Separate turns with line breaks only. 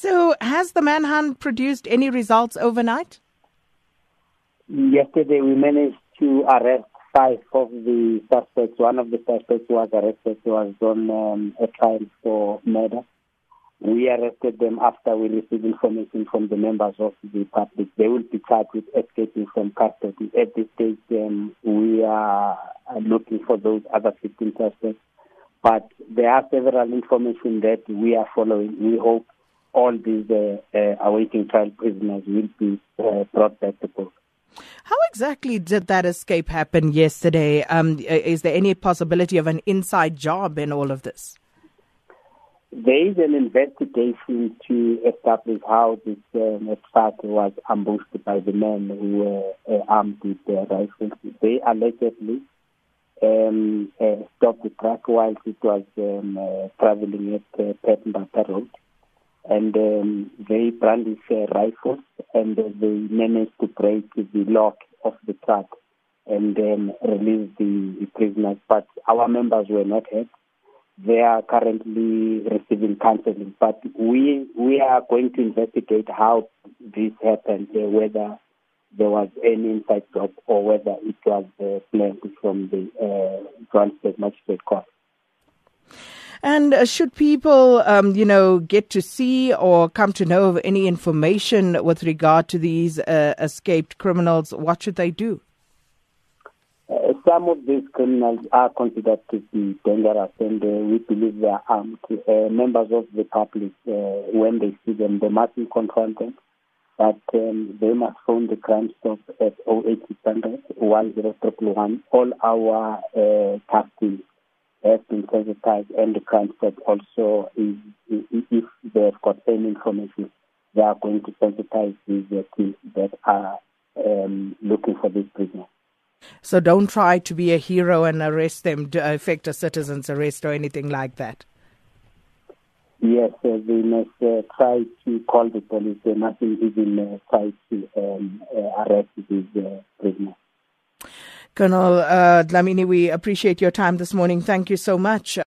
So, has the manhunt produced any results overnight?
Yesterday, we managed to arrest five of the suspects. One of the suspects was arrested was on um, a trial for murder. We arrested them after we received information from the members of the public. They will be charged with escaping from custody. At this stage, um, we are looking for those other 15 suspects. But there are several information that we are following. We hope all these uh, uh, awaiting trial prisoners will be uh, brought back to court.
How exactly did that escape happen yesterday? Um, is there any possibility of an inside job in all of this?
There is an investigation to establish how this um, was ambushed by the men who were uh, armed with their rifles. They allegedly um, uh, stopped the truck while it was um, uh, traveling at uh, Road. And um, they brandished uh, rifles and they managed to break the lock of the truck and then release the prisoners. But our members were not hurt. They are currently receiving counseling. But we we are going to investigate how this happened, uh, whether there was any inside job or whether it was uh, planned from the uh, Johannesburg Magistrate Court.
And uh, should people, um, you know, get to see or come to know of any information with regard to these uh, escaped criminals, what should they do?
Uh, some of these criminals are considered to be dangerous and uh, we believe they are armed. Uh, members of the public, uh, when they see them, they must be confronted. But um, they must phone the crime stop at 0800 101 All our uh, task have been sensitized and the stop also is, if they've got any information, they are going to sensitize these teams that are um, looking for this prisoner.
So don't try to be a hero and arrest them, to effect a citizen's arrest or anything like that.
Yes, uh, they must uh, try to call the police. They must even uh, try to um, uh, arrest these uh, prisoners.
Colonel uh, Dlamini, we appreciate your time this morning. Thank you so much.